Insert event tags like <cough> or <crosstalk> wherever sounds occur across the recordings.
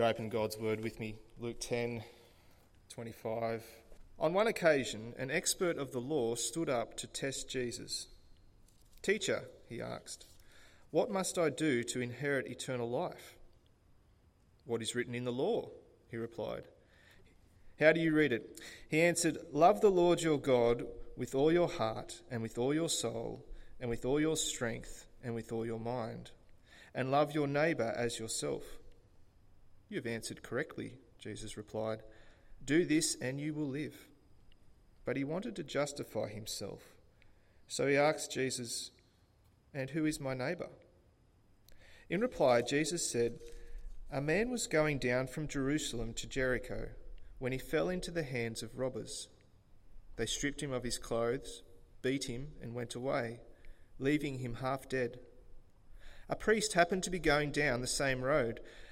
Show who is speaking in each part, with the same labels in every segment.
Speaker 1: You open God's word with me? Luke 10 25. On one occasion, an expert of the law stood up to test Jesus. Teacher, he asked, what must I do to inherit eternal life? What is written in the law? He replied. How do you read it? He answered, Love the Lord your God with all your heart, and with all your soul, and with all your strength, and with all your mind, and love your neighbour as yourself. You have answered correctly, Jesus replied. Do this and you will live. But he wanted to justify himself. So he asked Jesus, And who is my neighbour? In reply, Jesus said, A man was going down from Jerusalem to Jericho when he fell into the hands of robbers. They stripped him of his clothes, beat him, and went away, leaving him half dead. A priest happened to be going down the same road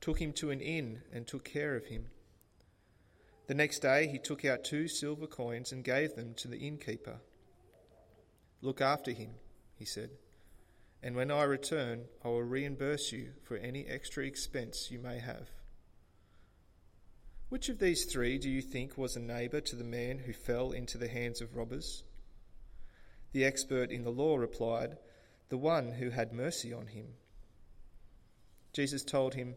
Speaker 1: took him to an inn, and took care of him. The next day he took out two silver coins and gave them to the innkeeper. Look after him, he said, and when I return, I will reimburse you for any extra expense you may have. Which of these three do you think was a neighbour to the man who fell into the hands of robbers? The expert in the law replied, The one who had mercy on him. Jesus told him,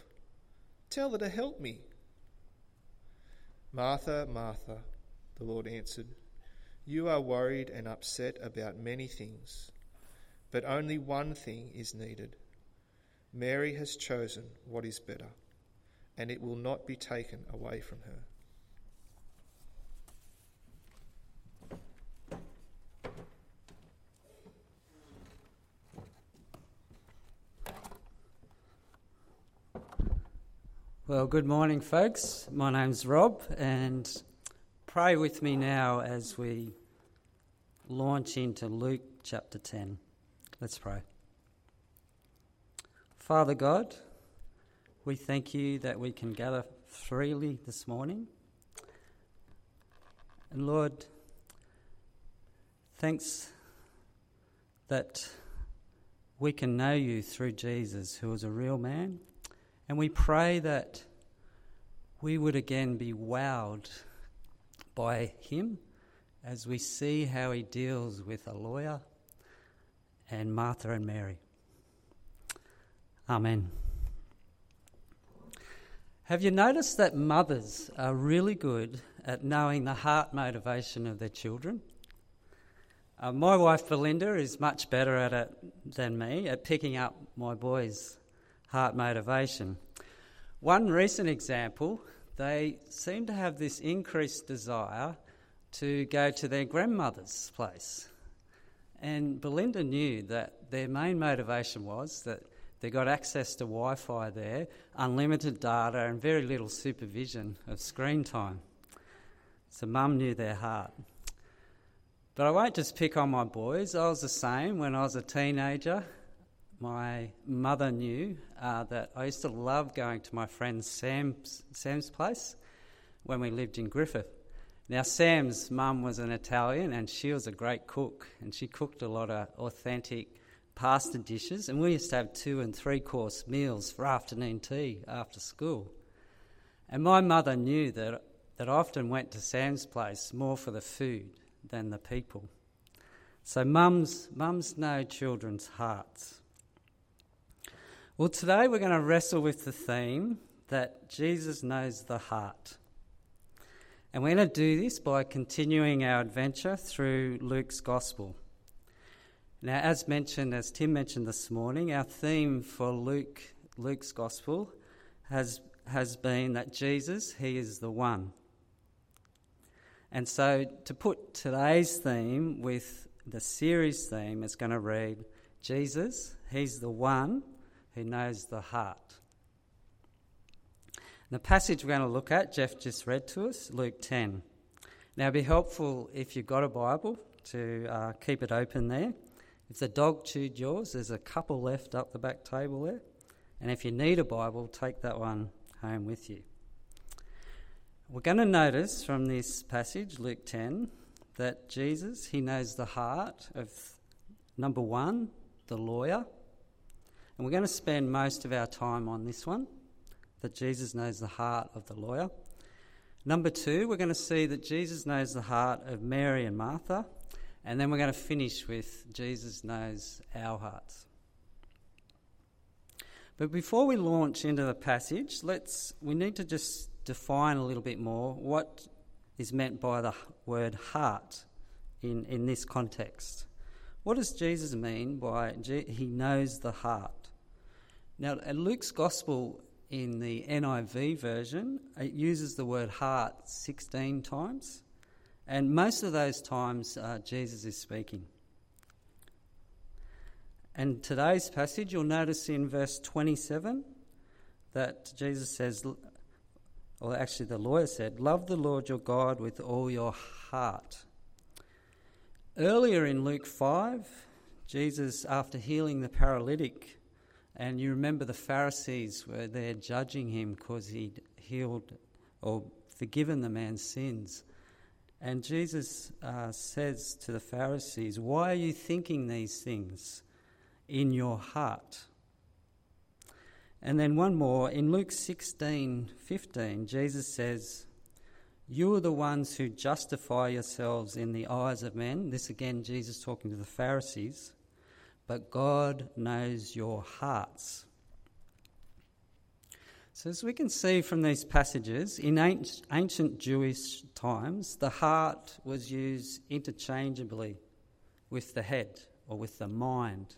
Speaker 1: Tell her to help me. Martha, Martha, the Lord answered, you are worried and upset about many things, but only one thing is needed. Mary has chosen what is better, and it will not be taken away from her.
Speaker 2: Well, good morning, folks. My name's Rob, and pray with me now as we launch into Luke chapter 10. Let's pray. Father God, we thank you that we can gather freely this morning. And Lord, thanks that we can know you through Jesus, who is a real man and we pray that we would again be wowed by him as we see how he deals with a lawyer and Martha and Mary. Amen. Have you noticed that mothers are really good at knowing the heart motivation of their children? Uh, my wife Belinda is much better at it than me at picking up my boys' heart motivation. One recent example, they seem to have this increased desire to go to their grandmother's place. And Belinda knew that their main motivation was that they got access to Wi Fi there, unlimited data, and very little supervision of screen time. So, mum knew their heart. But I won't just pick on my boys, I was the same when I was a teenager my mother knew uh, that I used to love going to my friend Sam's, Sam's place when we lived in Griffith. Now, Sam's mum was an Italian and she was a great cook, and she cooked a lot of authentic pasta dishes, and we used to have two and three course meals for afternoon tea after school. And my mother knew that, that I often went to Sam's place more for the food than the people. So, mums, mums know children's hearts. Well, today we're going to wrestle with the theme that Jesus knows the heart. And we're going to do this by continuing our adventure through Luke's Gospel. Now, as mentioned, as Tim mentioned this morning, our theme for Luke, Luke's Gospel has, has been that Jesus, He is the one. And so, to put today's theme with the series theme, it's going to read Jesus, He's the one who knows the heart. The passage we're going to look at, Jeff just read to us, Luke 10. Now, it'd be helpful if you've got a Bible to uh, keep it open there. If the dog chewed yours, there's a couple left up the back table there. And if you need a Bible, take that one home with you. We're going to notice from this passage, Luke 10, that Jesus, he knows the heart of number one, the lawyer. And we're going to spend most of our time on this one that Jesus knows the heart of the lawyer. Number two, we're going to see that Jesus knows the heart of Mary and Martha. And then we're going to finish with Jesus knows our hearts. But before we launch into the passage, let's we need to just define a little bit more what is meant by the word heart in, in this context. What does Jesus mean by he knows the heart? Now, Luke's gospel in the NIV version, it uses the word heart 16 times, and most of those times uh, Jesus is speaking. And today's passage, you'll notice in verse 27 that Jesus says, or actually the lawyer said, Love the Lord your God with all your heart. Earlier in Luke 5, Jesus, after healing the paralytic, and you remember the Pharisees were there judging him because he'd healed or forgiven the man's sins. And Jesus uh, says to the Pharisees, Why are you thinking these things in your heart? And then one more, in Luke 16 15, Jesus says, You are the ones who justify yourselves in the eyes of men. This again, Jesus talking to the Pharisees but God knows your hearts. So, as we can see from these passages, in ancient Jewish times, the heart was used interchangeably with the head or with the mind.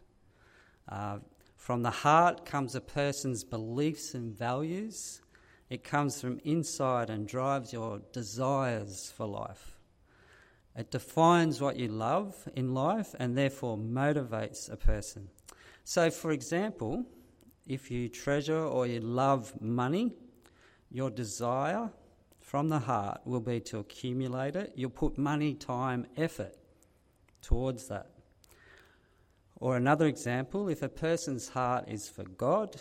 Speaker 2: Uh, from the heart comes a person's beliefs and values. It comes from inside and drives your desires for life. It defines what you love in life and therefore motivates a person. So, for example, if you treasure or you love money, your desire from the heart will be to accumulate it. You'll put money, time, effort towards that. Or another example, if a person's heart is for God,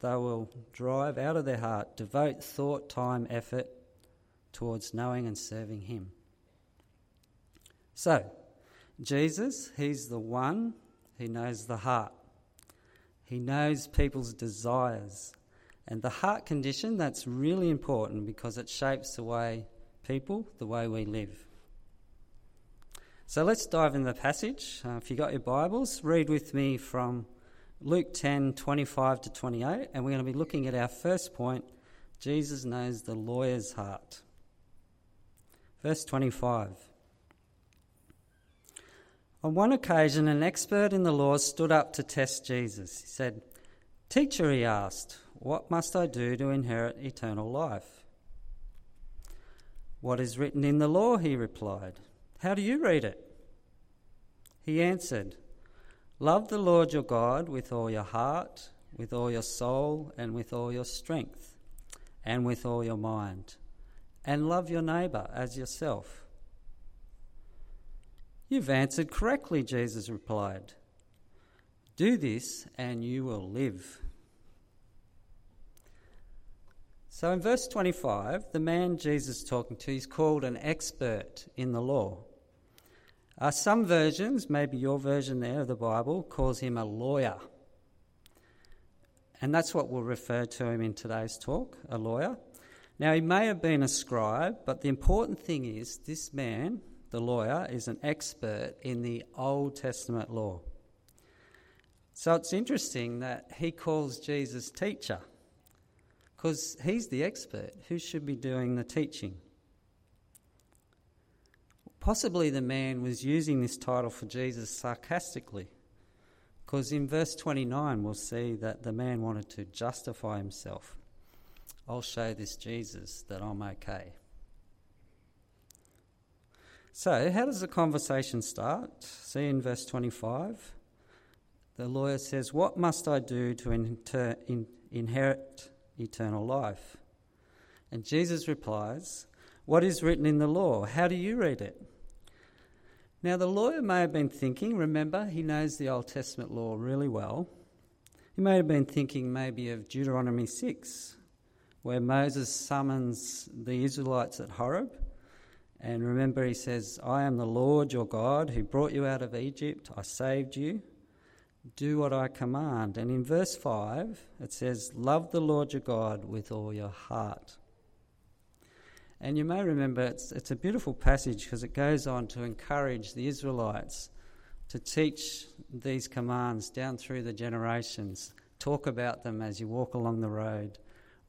Speaker 2: they will drive out of their heart, devote thought, time, effort towards knowing and serving Him. So, Jesus, He's the one who knows the heart. He knows people's desires. And the heart condition, that's really important because it shapes the way people, the way we live. So let's dive into the passage. Uh, if you got your Bibles, read with me from Luke 10 25 to 28, and we're going to be looking at our first point Jesus knows the lawyer's heart. Verse 25. On one occasion, an expert in the law stood up to test Jesus. He said, Teacher, he asked, what must I do to inherit eternal life? What is written in the law? He replied. How do you read it? He answered, Love the Lord your God with all your heart, with all your soul, and with all your strength, and with all your mind, and love your neighbour as yourself. You've answered correctly, Jesus replied. Do this and you will live. So in verse 25, the man Jesus is talking to is called an expert in the law. Uh, some versions, maybe your version there of the Bible, calls him a lawyer. And that's what we'll refer to him in today's talk, a lawyer. Now, he may have been a scribe, but the important thing is this man the lawyer, is an expert in the Old Testament law. So it's interesting that he calls Jesus teacher because he's the expert. Who should be doing the teaching? Possibly the man was using this title for Jesus sarcastically, because in verse 29 we'll see that the man wanted to justify himself. I'll show this Jesus that I'm okay. So, how does the conversation start? See in verse 25. The lawyer says, What must I do to inter- in- inherit eternal life? And Jesus replies, What is written in the law? How do you read it? Now, the lawyer may have been thinking, remember, he knows the Old Testament law really well. He may have been thinking maybe of Deuteronomy 6, where Moses summons the Israelites at Horeb. And remember, he says, I am the Lord your God who brought you out of Egypt. I saved you. Do what I command. And in verse 5, it says, Love the Lord your God with all your heart. And you may remember it's, it's a beautiful passage because it goes on to encourage the Israelites to teach these commands down through the generations. Talk about them as you walk along the road.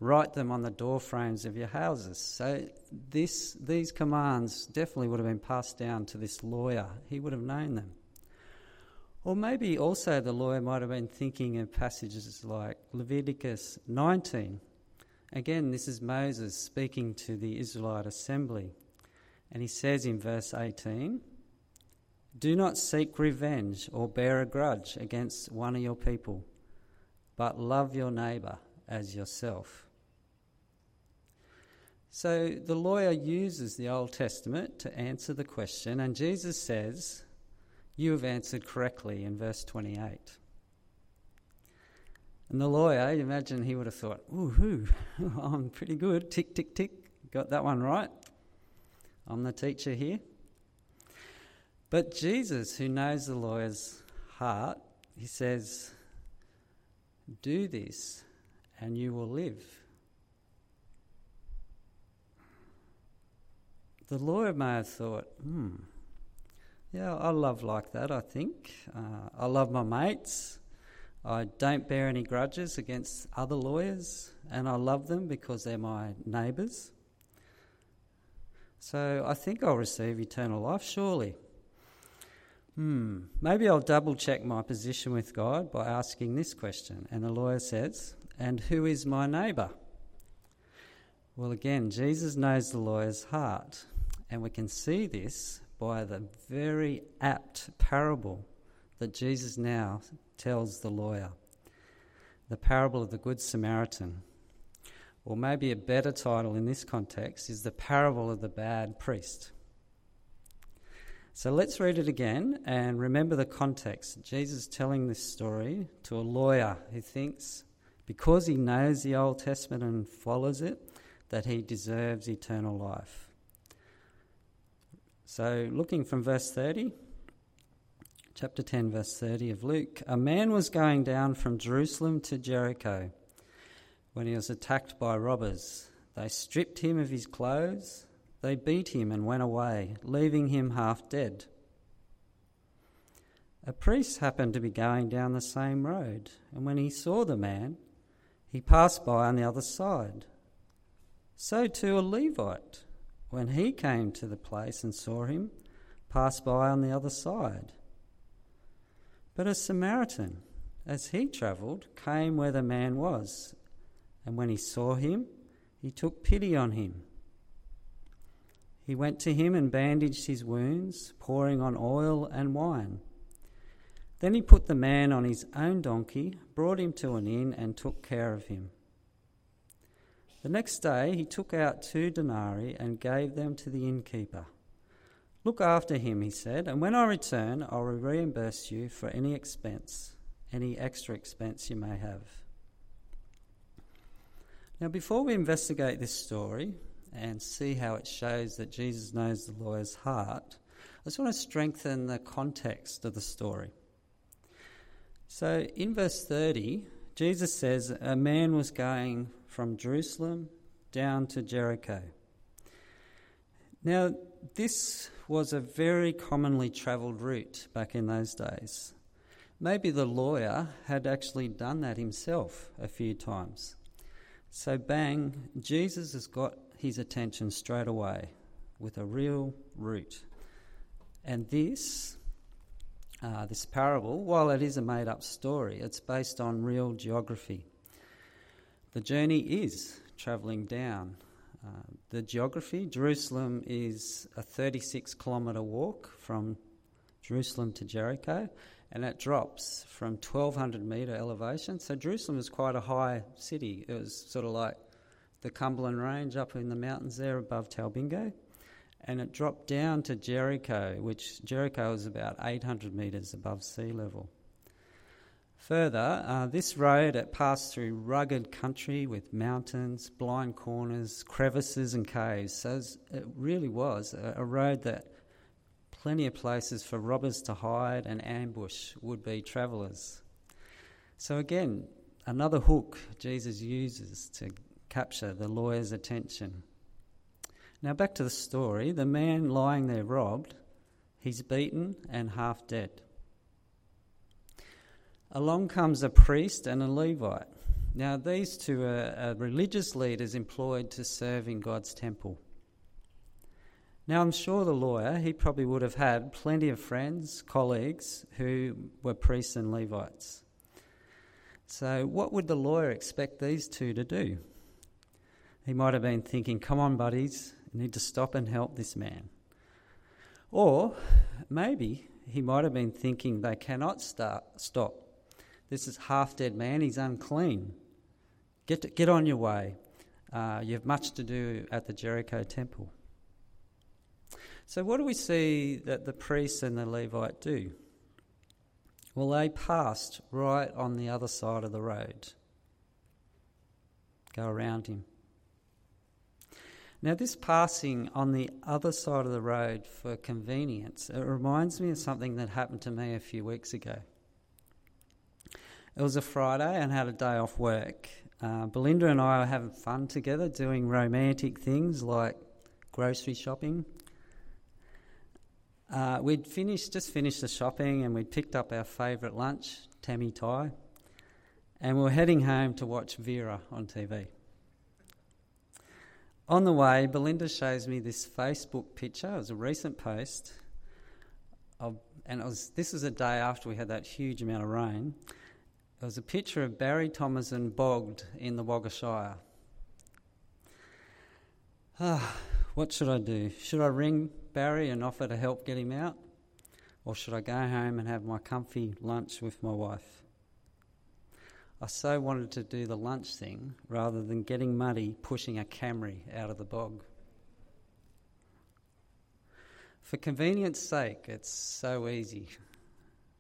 Speaker 2: Write them on the door frames of your houses. So this, these commands definitely would have been passed down to this lawyer. He would have known them. Or maybe also the lawyer might have been thinking of passages like Leviticus 19 Again, this is Moses speaking to the Israelite assembly. And he says in verse 18 Do not seek revenge or bear a grudge against one of your people, but love your neighbour as yourself. So the lawyer uses the Old Testament to answer the question, and Jesus says, You have answered correctly in verse 28. And the lawyer, imagine he would have thought, ooh, <laughs> I'm pretty good. Tick, tick, tick. Got that one right. I'm the teacher here. But Jesus, who knows the lawyer's heart, he says, Do this and you will live. The lawyer may have thought, hmm, yeah, I love like that, I think. Uh, I love my mates. I don't bear any grudges against other lawyers, and I love them because they're my neighbours. So I think I'll receive eternal life, surely. Hmm, maybe I'll double check my position with God by asking this question. And the lawyer says, And who is my neighbour? Well, again, Jesus knows the lawyer's heart, and we can see this by the very apt parable that Jesus now tells the lawyer. The parable of the Good Samaritan. Or maybe a better title in this context is the parable of the bad priest. So let's read it again and remember the context. Jesus telling this story to a lawyer who thinks, because he knows the Old Testament and follows it, that he deserves eternal life. So, looking from verse 30, chapter 10, verse 30 of Luke. A man was going down from Jerusalem to Jericho when he was attacked by robbers. They stripped him of his clothes, they beat him and went away, leaving him half dead. A priest happened to be going down the same road, and when he saw the man, he passed by on the other side. So too a Levite, when he came to the place and saw him, passed by on the other side. But a Samaritan, as he travelled, came where the man was, and when he saw him, he took pity on him. He went to him and bandaged his wounds, pouring on oil and wine. Then he put the man on his own donkey, brought him to an inn, and took care of him. The next day he took out two denarii and gave them to the innkeeper. Look after him, he said, and when I return, I will reimburse you for any expense, any extra expense you may have. Now, before we investigate this story and see how it shows that Jesus knows the lawyer's heart, I just want to strengthen the context of the story. So, in verse 30, Jesus says a man was going from Jerusalem down to Jericho. Now, this was a very commonly travelled route back in those days. Maybe the lawyer had actually done that himself a few times. So, bang, Jesus has got his attention straight away with a real route. And this, uh, this parable, while it is a made up story, it's based on real geography. The journey is travelling down. Uh, the geography Jerusalem is a 36 kilometre walk from Jerusalem to Jericho, and it drops from 1200 metre elevation. So Jerusalem is quite a high city. It was sort of like the Cumberland Range up in the mountains there above Talbingo. And it dropped down to Jericho, which Jericho is about 800 metres above sea level. Further, uh, this road it passed through rugged country with mountains, blind corners, crevices, and caves. So it really was a, a road that plenty of places for robbers to hide and ambush would be travellers. So, again, another hook Jesus uses to capture the lawyer's attention. Now, back to the story the man lying there robbed, he's beaten and half dead. Along comes a priest and a Levite. Now, these two are, are religious leaders employed to serve in God's temple. Now, I'm sure the lawyer, he probably would have had plenty of friends, colleagues who were priests and Levites. So, what would the lawyer expect these two to do? He might have been thinking, come on, buddies, you need to stop and help this man. Or maybe he might have been thinking, they cannot start, stop. This is half dead man, he's unclean. Get, to, get on your way. Uh, you have much to do at the Jericho temple. So, what do we see that the priest and the Levite do? Well, they passed right on the other side of the road, go around him. Now, this passing on the other side of the road for convenience, it reminds me of something that happened to me a few weeks ago. It was a Friday and had a day off work. Uh, Belinda and I were having fun together doing romantic things like grocery shopping uh, we'd finished, just finished the shopping and we'd picked up our favourite lunch, Tammy Thai, and we were heading home to watch Vera on TV. On the way, Belinda shows me this Facebook picture. It was a recent post, of, and it was, this was a day after we had that huge amount of rain. It was a picture of Barry Thomason bogged in the Wagga Shire. Ah, what should I do? Should I ring Barry and offer to help get him out? Or should I go home and have my comfy lunch with my wife? I so wanted to do the lunch thing rather than getting muddy pushing a Camry out of the bog. For convenience sake, it's so easy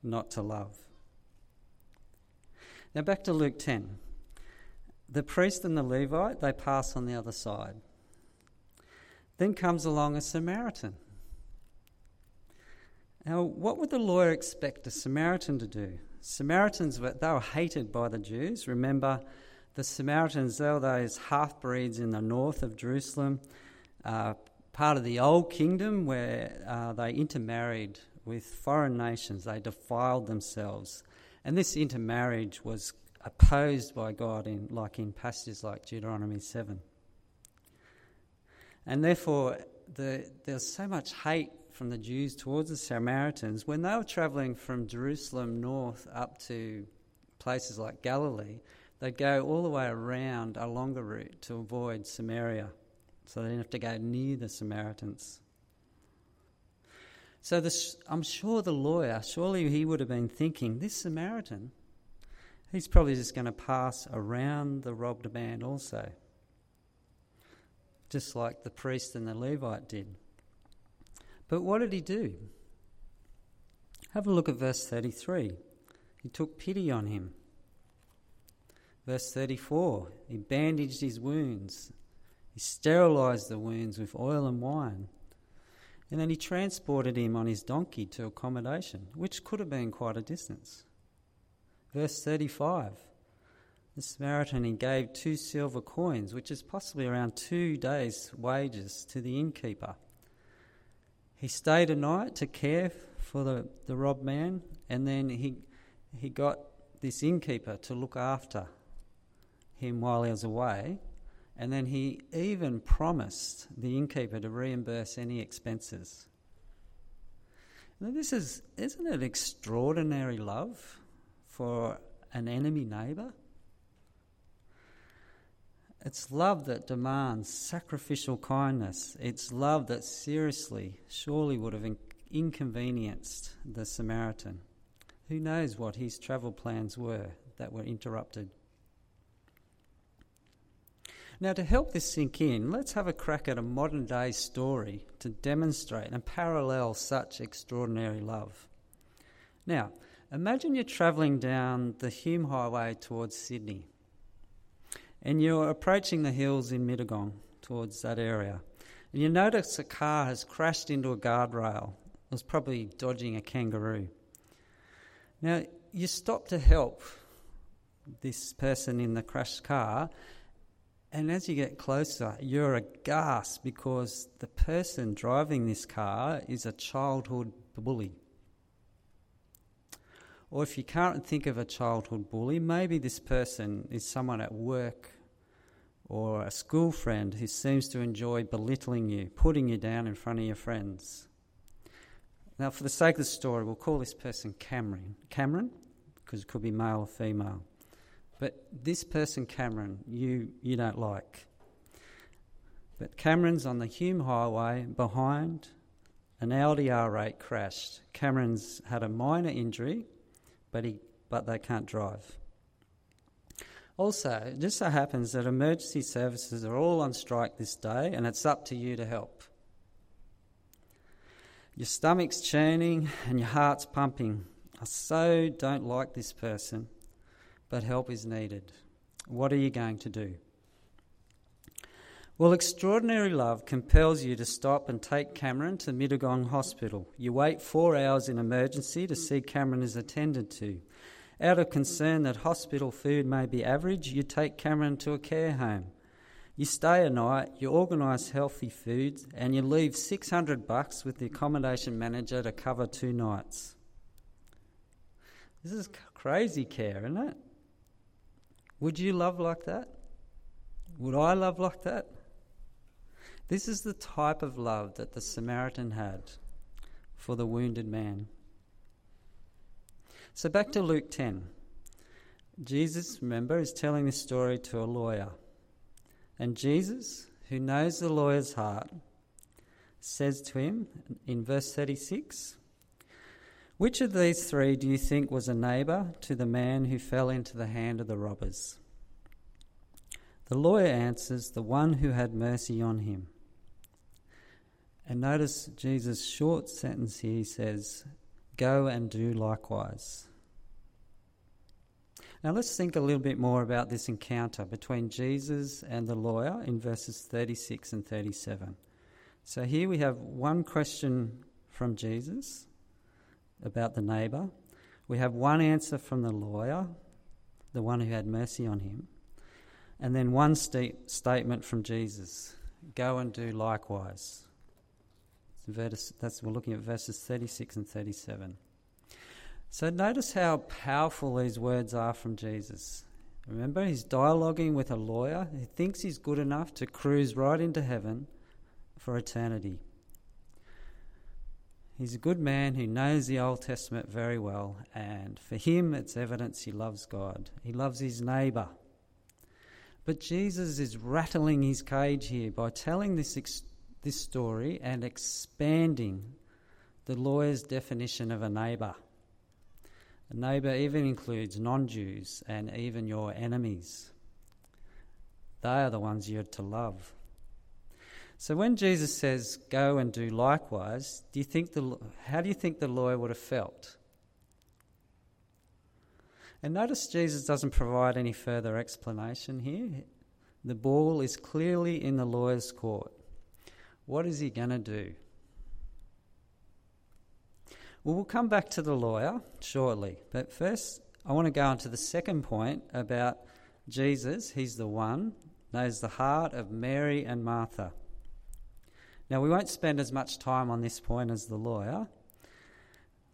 Speaker 2: not to love. Now back to Luke 10. The priest and the Levite, they pass on the other side. Then comes along a Samaritan. Now, what would the lawyer expect a Samaritan to do? Samaritans, were, they were hated by the Jews. Remember, the Samaritans, they were those half breeds in the north of Jerusalem, uh, part of the old kingdom where uh, they intermarried with foreign nations. They defiled themselves. And this intermarriage was opposed by God in like in passages like Deuteronomy 7. And therefore, the, there's so much hate from the Jews towards the Samaritans. When they were travelling from Jerusalem north up to places like Galilee, they'd go all the way around a longer route to avoid Samaria. So they didn't have to go near the Samaritans. So this, I'm sure the lawyer, surely he would have been thinking, this Samaritan, he's probably just going to pass around the robbed man also just like the priest and the Levite did. But what did he do? Have a look at verse 33. He took pity on him. Verse 34 He bandaged his wounds, he sterilised the wounds with oil and wine. And then he transported him on his donkey to accommodation, which could have been quite a distance. Verse 35 the Samaritan he gave two silver coins, which is possibly around two days' wages, to the innkeeper. He stayed a night to care for the, the robbed man, and then he, he got this innkeeper to look after him while he was away, and then he even promised the innkeeper to reimburse any expenses. Now, this is, isn't it extraordinary love for an enemy neighbour? It's love that demands sacrificial kindness. It's love that seriously, surely would have inconvenienced the Samaritan. Who knows what his travel plans were that were interrupted? Now, to help this sink in, let's have a crack at a modern day story to demonstrate and parallel such extraordinary love. Now, imagine you're travelling down the Hume Highway towards Sydney and you're approaching the hills in Mittagong towards that area. And you notice a car has crashed into a guardrail. It was probably dodging a kangaroo. Now, you stop to help this person in the crashed car, and as you get closer, you're aghast because the person driving this car is a childhood bully. Or if you can't think of a childhood bully, maybe this person is someone at work or a school friend who seems to enjoy belittling you, putting you down in front of your friends. Now, for the sake of the story, we'll call this person Cameron. Cameron, because it could be male or female. But this person, Cameron, you, you don't like. But Cameron's on the Hume Highway behind an Audi R8 crashed. Cameron's had a minor injury, but, he, but they can't drive. Also, it just so happens that emergency services are all on strike this day, and it's up to you to help. Your stomach's churning and your heart's pumping. I so don't like this person, but help is needed. What are you going to do? Well, extraordinary love compels you to stop and take Cameron to Mittagong Hospital. You wait four hours in emergency to see Cameron is attended to. Out of concern that hospital food may be average, you take Cameron to a care home. You stay a night, you organise healthy foods, and you leave 600 bucks with the accommodation manager to cover two nights. This is crazy care, isn't it? Would you love like that? Would I love like that? This is the type of love that the Samaritan had for the wounded man. So back to Luke 10. Jesus, remember, is telling this story to a lawyer. And Jesus, who knows the lawyer's heart, says to him in verse 36 Which of these three do you think was a neighbour to the man who fell into the hand of the robbers? The lawyer answers, The one who had mercy on him. And notice Jesus' short sentence here he says, Go and do likewise. Now let's think a little bit more about this encounter between Jesus and the lawyer in verses 36 and 37. So here we have one question from Jesus about the neighbour. We have one answer from the lawyer, the one who had mercy on him, and then one st- statement from Jesus go and do likewise. That's, we're looking at verses 36 and 37. So notice how powerful these words are from Jesus. Remember, he's dialoguing with a lawyer who thinks he's good enough to cruise right into heaven for eternity. He's a good man who knows the Old Testament very well, and for him, it's evidence he loves God. He loves his neighbour. But Jesus is rattling his cage here by telling this ex- this story and expanding the lawyer's definition of a neighbour. A neighbour even includes non Jews and even your enemies. They are the ones you're to love. So when Jesus says, Go and do likewise, do you think the, how do you think the lawyer would have felt? And notice Jesus doesn't provide any further explanation here. The ball is clearly in the lawyer's court. What is he going to do? Well, we'll come back to the lawyer shortly, but first I want to go on to the second point about Jesus. He's the one, knows the heart of Mary and Martha. Now, we won't spend as much time on this point as the lawyer.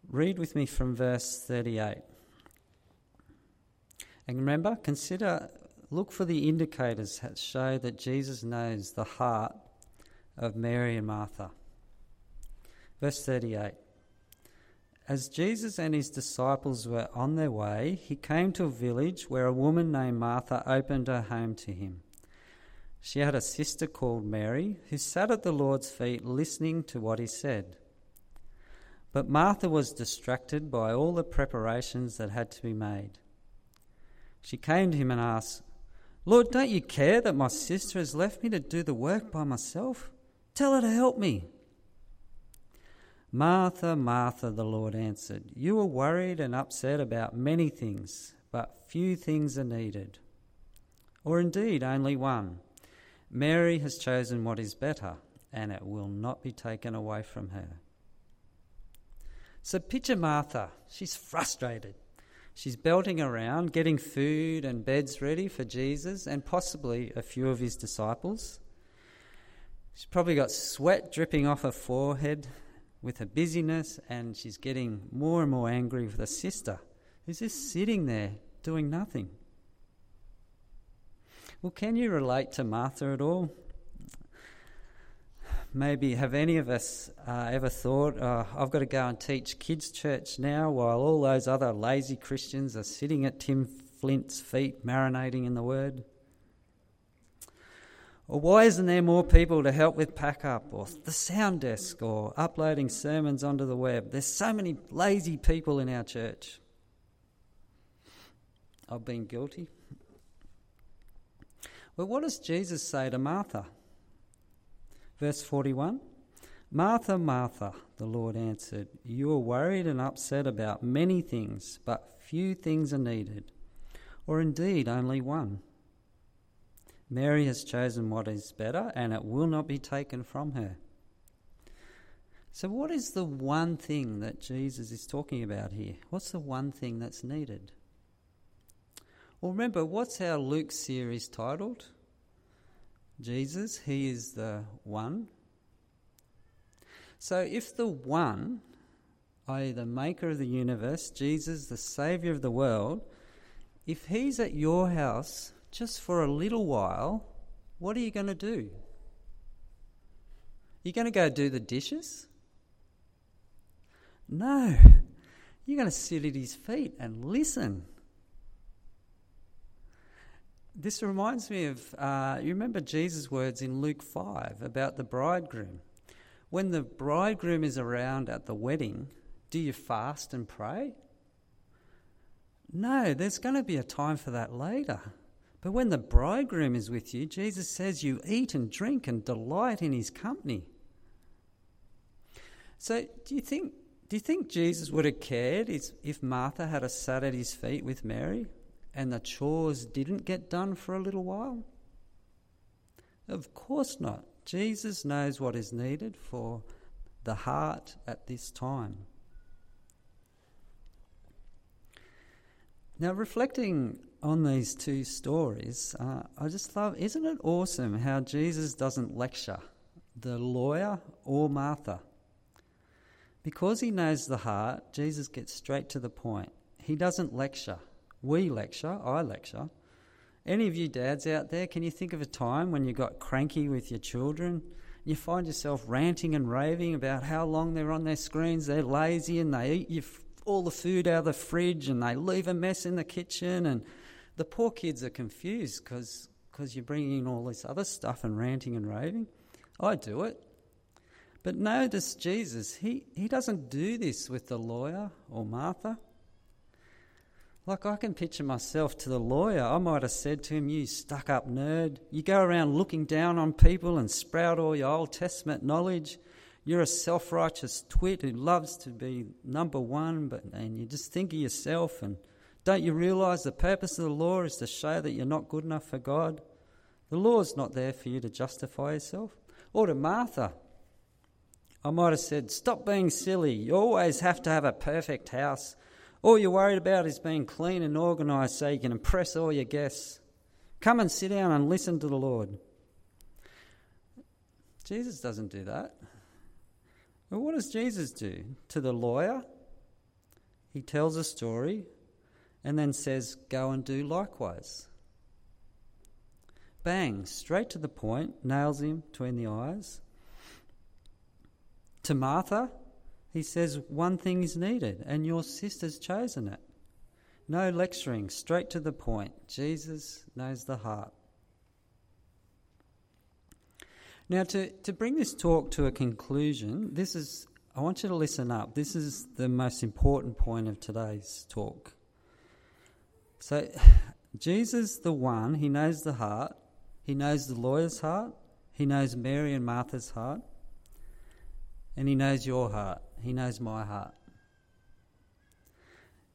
Speaker 2: Read with me from verse 38. And remember, consider look for the indicators that show that Jesus knows the heart of Mary and Martha. Verse 38 As Jesus and his disciples were on their way, he came to a village where a woman named Martha opened her home to him. She had a sister called Mary who sat at the Lord's feet listening to what he said. But Martha was distracted by all the preparations that had to be made. She came to him and asked, Lord, don't you care that my sister has left me to do the work by myself? Tell her to help me. Martha, Martha, the Lord answered, You are worried and upset about many things, but few things are needed. Or indeed, only one. Mary has chosen what is better, and it will not be taken away from her. So picture Martha. She's frustrated. She's belting around, getting food and beds ready for Jesus and possibly a few of his disciples. She's probably got sweat dripping off her forehead with her busyness, and she's getting more and more angry with her sister, who's just sitting there doing nothing. Well, can you relate to Martha at all? Maybe have any of us uh, ever thought, oh, I've got to go and teach kids' church now while all those other lazy Christians are sitting at Tim Flint's feet marinating in the Word? Or why isn't there more people to help with pack up or the sound desk or uploading sermons onto the web? There's so many lazy people in our church. I've been guilty. But what does Jesus say to Martha? Verse 41 Martha, Martha, the Lord answered, You are worried and upset about many things, but few things are needed, or indeed only one. Mary has chosen what is better, and it will not be taken from her. So, what is the one thing that Jesus is talking about here? What's the one thing that's needed? Well, remember, what's our Luke series titled? Jesus, He is the one. So, if the one, i.e., the maker of the universe, Jesus, the Saviour of the world, if He's at your house just for a little while, what are you going to do? You're going to go do the dishes? No. You're going to sit at his feet and listen. This reminds me of, uh, you remember Jesus' words in Luke 5 about the bridegroom. When the bridegroom is around at the wedding, do you fast and pray? No, there's going to be a time for that later. But when the bridegroom is with you, Jesus says you eat and drink and delight in his company. So, do you think, do you think Jesus would have cared if Martha had sat at his feet with Mary? And the chores didn't get done for a little while? Of course not. Jesus knows what is needed for the heart at this time. Now, reflecting on these two stories, uh, I just love, isn't it awesome how Jesus doesn't lecture the lawyer or Martha? Because he knows the heart, Jesus gets straight to the point. He doesn't lecture. We lecture, I lecture. Any of you dads out there, can you think of a time when you got cranky with your children? You find yourself ranting and raving about how long they're on their screens, they're lazy and they eat all the food out of the fridge and they leave a mess in the kitchen. And the poor kids are confused because you're bringing in all this other stuff and ranting and raving. I do it. But notice Jesus, he, he doesn't do this with the lawyer or Martha. Like, I can picture myself to the lawyer. I might have said to him, You stuck up nerd. You go around looking down on people and sprout all your Old Testament knowledge. You're a self righteous twit who loves to be number one, but, and you just think of yourself. And don't you realize the purpose of the law is to show that you're not good enough for God? The law's not there for you to justify yourself. Or to Martha, I might have said, Stop being silly. You always have to have a perfect house. All you're worried about is being clean and organised so you can impress all your guests. Come and sit down and listen to the Lord. Jesus doesn't do that. Well, what does Jesus do? To the lawyer, he tells a story and then says, Go and do likewise. Bang, straight to the point, nails him between the eyes. To Martha, he says, One thing is needed, and your sister's chosen it. No lecturing, straight to the point. Jesus knows the heart. Now, to, to bring this talk to a conclusion, this is, I want you to listen up. This is the most important point of today's talk. So, <sighs> Jesus, the one, he knows the heart, he knows the lawyer's heart, he knows Mary and Martha's heart, and he knows your heart, he knows my heart.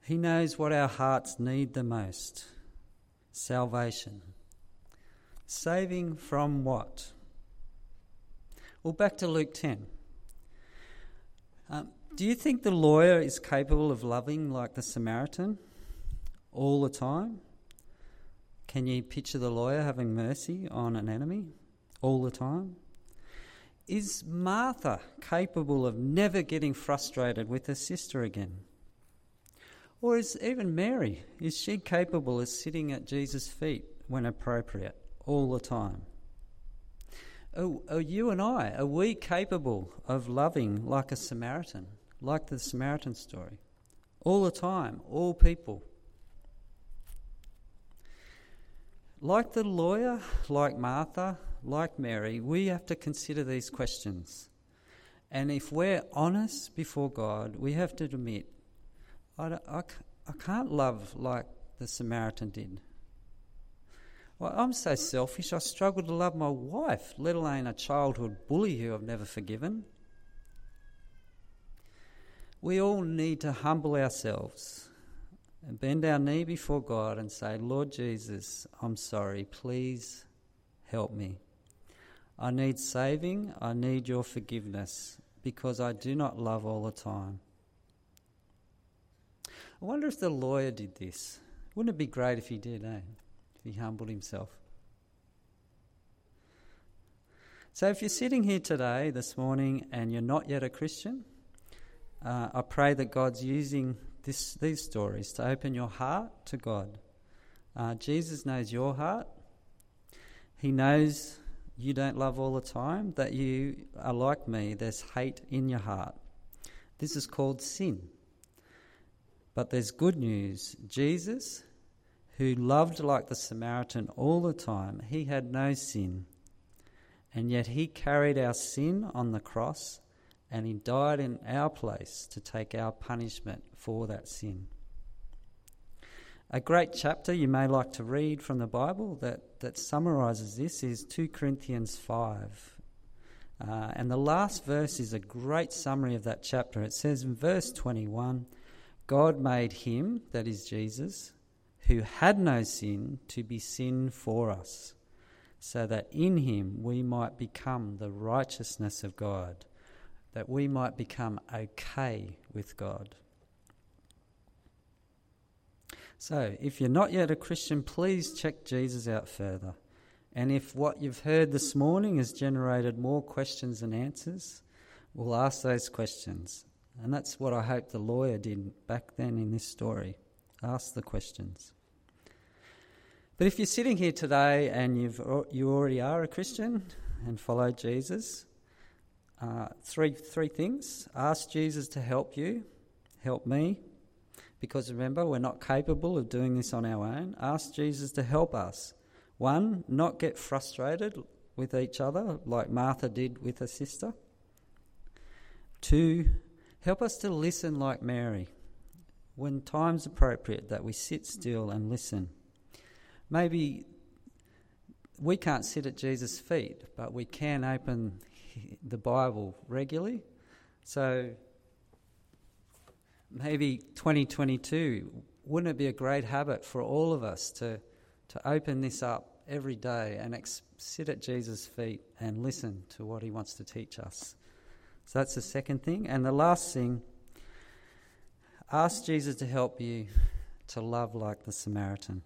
Speaker 2: He knows what our hearts need the most salvation. Saving from what? Well, back to Luke 10. Um, do you think the lawyer is capable of loving like the Samaritan all the time? Can you picture the lawyer having mercy on an enemy all the time? Is Martha capable of never getting frustrated with her sister again? Or is even Mary, is she capable of sitting at Jesus' feet when appropriate all the time? Are, are you and I, are we capable of loving like a Samaritan, like the Samaritan story? All the time, all people. Like the lawyer, like Martha, like Mary, we have to consider these questions. And if we're honest before God, we have to admit, I, I, I can't love like the Samaritan did. Well, I'm so selfish, I struggle to love my wife, let alone a childhood bully who I've never forgiven. We all need to humble ourselves and bend our knee before God and say, Lord Jesus, I'm sorry, please help me. I need saving, I need your forgiveness because I do not love all the time. I wonder if the lawyer did this. Wouldn't it be great if he did, eh? If he humbled himself. So, if you're sitting here today, this morning, and you're not yet a Christian, uh, I pray that God's using this, these stories to open your heart to God. Uh, Jesus knows your heart. He knows you don't love all the time, that you are like me. There's hate in your heart. This is called sin. But there's good news. Jesus, who loved like the Samaritan all the time, he had no sin. And yet he carried our sin on the cross and he died in our place to take our punishment for that sin. A great chapter you may like to read from the Bible that, that summarizes this is 2 Corinthians 5. Uh, and the last verse is a great summary of that chapter. It says in verse 21 God made him, that is Jesus, who had no sin, to be sin for us, so that in him we might become the righteousness of God that we might become okay with God. So, if you're not yet a Christian, please check Jesus out further. And if what you've heard this morning has generated more questions than answers, we'll ask those questions. And that's what I hope the lawyer did back then in this story ask the questions. But if you're sitting here today and you've, you already are a Christian and follow Jesus, uh, three, three things. Ask Jesus to help you, help me, because remember, we're not capable of doing this on our own. Ask Jesus to help us. One, not get frustrated with each other like Martha did with her sister. Two, help us to listen like Mary. When time's appropriate, that we sit still and listen. Maybe we can't sit at Jesus' feet, but we can open the Bible regularly. So maybe 2022, wouldn't it be a great habit for all of us to, to open this up every day and ex- sit at Jesus' feet and listen to what he wants to teach us? So that's the second thing. And the last thing, ask Jesus to help you to love like the Samaritan.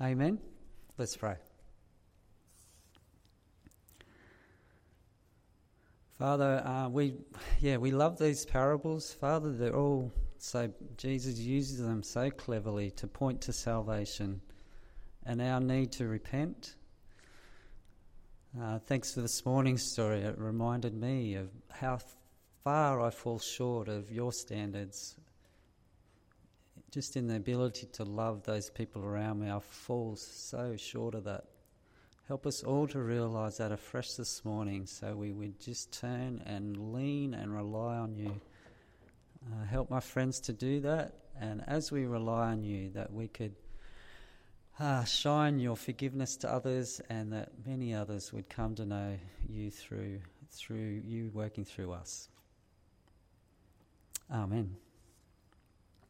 Speaker 2: Amen? Let's pray. Father, uh, we yeah we love these parables. Father, they're all so Jesus uses them so cleverly to point to salvation and our need to repent Uh, thanks for this morning's story. It reminded me of how far I fall short of your standards. Just in the ability to love those people around me, I fall so short of that. Help us all to realise that afresh this morning so we would just turn and lean and rely on you. Uh, help my friends to do that, and as we rely on you, that we could uh, shine your forgiveness to others and that many others would come to know you through, through you working through us. Amen.